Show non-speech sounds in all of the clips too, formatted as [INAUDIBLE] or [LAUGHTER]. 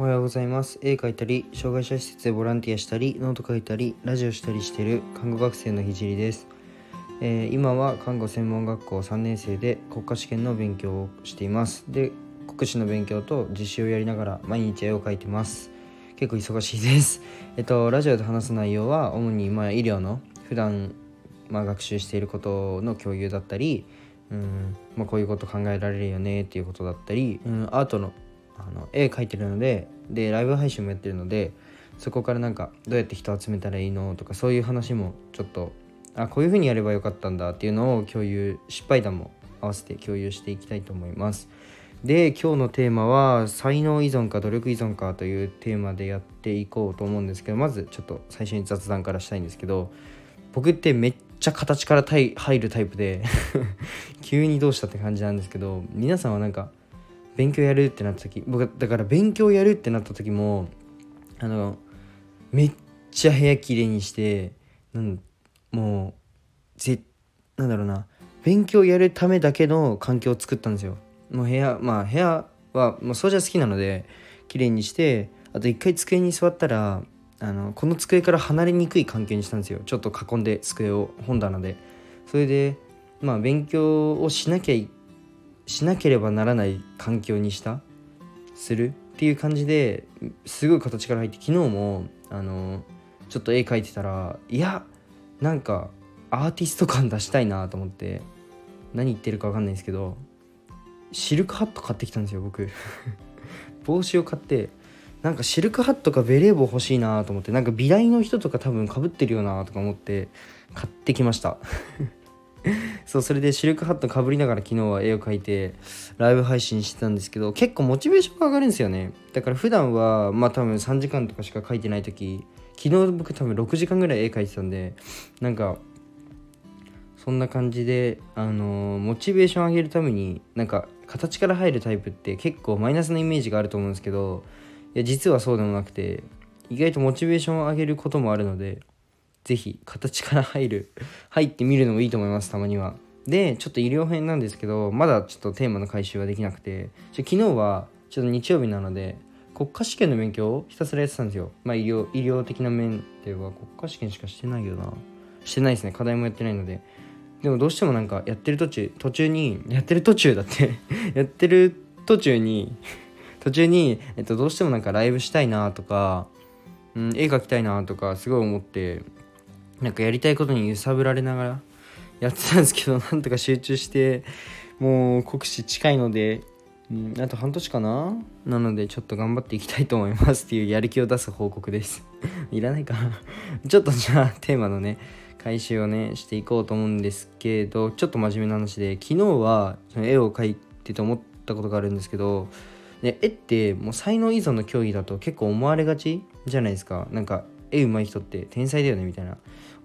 おはようございます。絵描いたり障害者施設でボランティアしたりノート書いたりラジオしたりしている看護学生のひじりです、えー今は看護専門学校3年生で国家試験の勉強をしています。で国試の勉強と実習をやりながら毎日絵を描いてます。結構忙しいです。えっとラジオで話す内容は主にまあ医療の普段まあ学習していることの共有だったりうんまあ、こういうこと考えられるよねっていうことだったり、うん、アートのあの絵描いてるのででライブ配信もやってるのでそこからなんかどうやって人集めたらいいのとかそういう話もちょっとあこういう風にやればよかったんだっていうのを共有失敗談も合わせて共有していきたいと思います。で今日のテーマは才能依存か努力依存かというテーマでやっていこうと思うんですけどまずちょっと最初に雑談からしたいんですけど僕ってめっちゃ形から入るタイプで [LAUGHS] 急にどうしたって感じなんですけど皆さんはなんか勉強やるってなった時僕だから勉強やるってなった時もあのめっちゃ部屋きれいにしてなんもうぜなんだろうな勉強やるためだけの環境を作ったんですよ。もう部屋まあ部屋はもう掃除は好きなので綺麗にしてあと一回机に座ったらあのこの机から離れにくい環境にしたんですよ。ちょっと囲んで机を本棚で。それでまあ勉強をしなきゃしなければならない環境にしたするっていう感じですごい形から入って昨日もあのちょっと絵描いてたらいやなんかアーティスト感出したいなと思って何言ってるか分かんないんですけどシルクハット買ってきたんですよ僕。[LAUGHS] 帽子を買ってなんかシルクハットかベレー帽欲しいなと思ってなんか美大の人とか多分かぶってるよなとか思って買ってきました。[LAUGHS] [LAUGHS] そうそれでシルクハットかぶりながら昨日は絵を描いてライブ配信してたんですけど結構モチベーションが上がるんですよね。だから普段はまあ多分3時間とかしか描いてない時昨日僕多分6時間ぐらい絵描いてたんでなんかそんな感じであのーモチベーション上げるためになんか形から入るタイプって結構マイナスなイメージがあると思うんですけどいや実はそうでもなくて意外とモチベーションを上げることもあるのでぜひ形から入る [LAUGHS] 入ってみるのもいいと思いますたまには。でちょっと医療編なんですけどまだちょっとテーマの回収はできなくて。昨日はちょっと日曜日なので国家試験の勉強をひたすらやってたんですよ。まあ医療医療的な面では国家試験しかしてないよな。してないですね。課題もやってないので。でもどうしてもなんかやってる途中途中にやってる途中だって。[LAUGHS] やってる途中に [LAUGHS] 途中に、えっと、どうしてもなんかライブしたいなとか、うん、絵描きたいなとかすごい思って。なんかやりたいことに揺さぶられながら [LAUGHS] やってたんですけど [LAUGHS] なんとか集中してもう国試近いので、うん、あと半年かな？なのでちょっと頑張っていきたいと思います。っていうやる気を出す報告です。[LAUGHS] いらないかな？ちょっとじゃあテーマのね回収をねしていこうと思うんですけどちょっと真面目な話で昨日はその絵を描いてて思ったことがあるんですけどで絵ってもう才能依存の競技だと結構思われがちじゃないですか。なんか絵上手い人って天才だよねみたいな。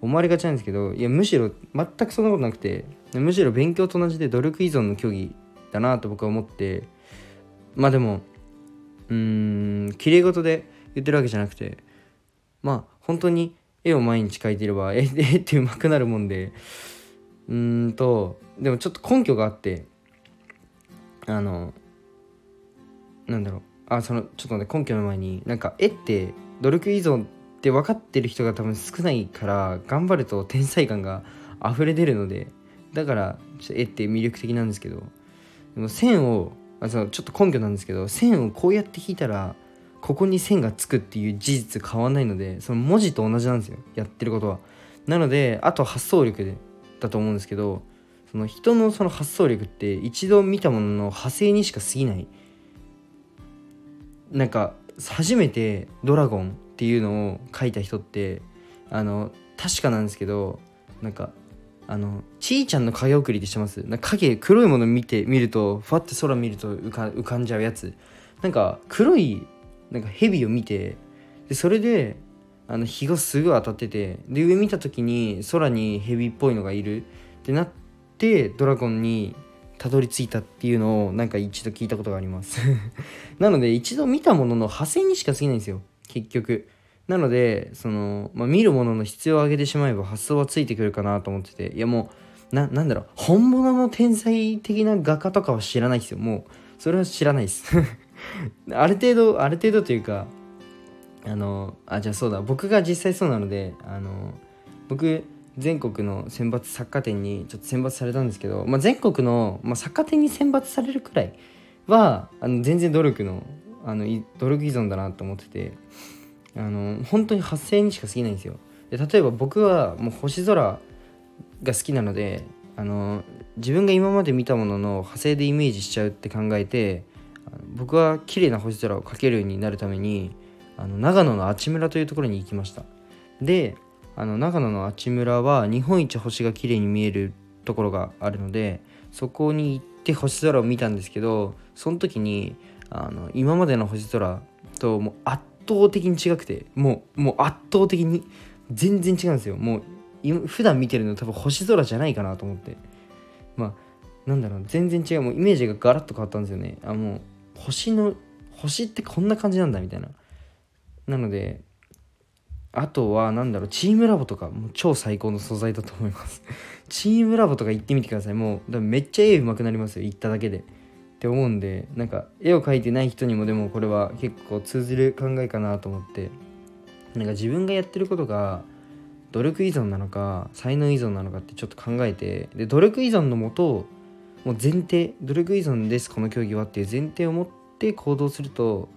思われがちなんですけどいやむしろ全くそんなことなくてむしろ勉強と同じで努力依存の競技だなと僕は思って。まあでもうーん綺麗事で言ってるわけじゃなくてまあ本当に絵を毎日描いていれば絵絵って上手くなるもんでうーんとでもちょっと根拠があってあのなんだろう。あそのちょっとね根拠の前になんか絵って努力依存って分かってる人が多分少ないから頑張ると天才感が溢れ出るのでだからちょっと絵って魅力的なんですけどでも線をあそのちょっと根拠なんですけど線をこうやって引いたらここに線がつくっていう事実変わんないのでその文字と同じなんですよやってることは。なのであと発想力でだと思うんですけどその人のその発想力って一度見たものの派生にしか過ぎない。なんか初めてドラゴンっていうのを書いた人ってあの確かなんですけどなんかあのちーちゃんの影送りってしてます？なんか影黒いもの見て見るとふわって空見ると浮か浮かんじゃうやつ。なんか黒いなんか蛇を見てでそれであの日がすごい当たっててで上見た時に空に蛇っぽいのがいる。ってなってドラゴンにたどり着いたっていうのをなんか一度聞いたことがあります。[LAUGHS] なので一度見たものの派生にしか過ぎないんですよ。結局。なのでその、まあ、見るものの質を上げてしまえば発想はついてくるかなと思ってて。いやもうななんだろう。本物の天才的な画家とかは知らないですよ。もうそれは知らないです。[LAUGHS] ある程度ある程度というかあのあじゃあそうだ。僕が実際そうなのであの僕全国の選抜作家展にちょっと選抜されたんですけど、まあ、全国の、まあ、作家展に選抜されるくらいはあの全然努力のあの努力依存だなと思っててあの本当に発生にしか過ぎないんですよ。で例えば僕はもう星空が好きなのであの自分が今まで見たものの派生でイメージしちゃうって考えて僕は綺麗な星空を描けるようになるためにあの長野の阿智村というところに行きました。であの長野の阿智村は日本一星が綺麗に見えるところがあるのでそこに行って星空を見たんですけどその時にあの今までの星空ともう圧倒的に違くてもうもう圧倒的に全然違うんですよ。もう普段見てるの多分星空じゃないかなと思って。まあなんだろう全然違う。もうイメージがガラッと変わったんですよね。あもう星の星ってこんな感じなんだみたいな。なのであとは何だろう。チームラボとかもう超最高の素材だと思います。[LAUGHS] チームラボとか行ってみてください。もうめっちゃ絵上手くなりますよ。行っただけで。って思うんでなんか絵を描いてない人にもでもこれは結構通じる考えかなと思って。なんか自分がやってることが努力依存なのか才能依存なのかってちょっと考えてで努力依存のもともう前提努力依存ですこの競技はっていう前提を持って行動すると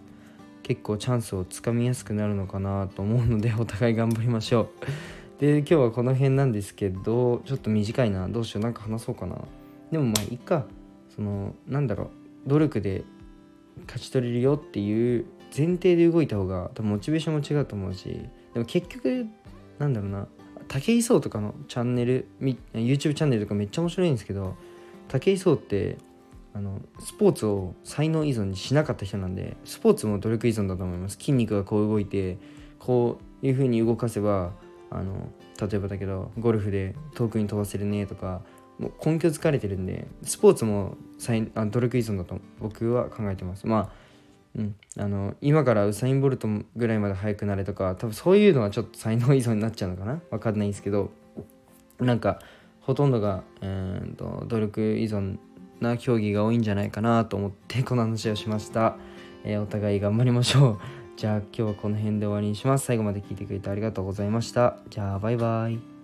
結構チャンスをつかみやすくなるのかなと思うので [LAUGHS] お互い頑張りましょう。で今日はこの辺なんですけどちょっと短いな。どうしよう。なんか話そうかな。でもまあいいか。そのなんだろう努力で勝ち取れるよっていう前提で動いた方が多分モチベーションも違うと思うしでも結局なんだろうな武井壮とかのチャンネル YouTube チャンネルとかめっちゃ面白いんですけど武井壮ってあのスポーツを才能依存にしなかった人なんでスポーツも努力依存だと思います。筋肉がこう動いてこういう風に動かせばあの例えばだけどゴルフで遠くに飛ばせるねとかもう根拠疲れてるんでスポーツもあ努力依存だと僕は考えてます。まあうん、あの今からウサイン・ボルトぐらいまで速くなれとか多分そういうのはちょっと才能依存になっちゃうのかな。分かんないんですけどなんかほとんどが、えーと努力依存な競技が多いんじゃないかなと思ってこの話をしました、えー、お互い頑張りましょう。[LAUGHS] じゃあ今日はこの辺で終わりにします。最後まで聞いてくれてありがとうございました。じゃあバイバイ。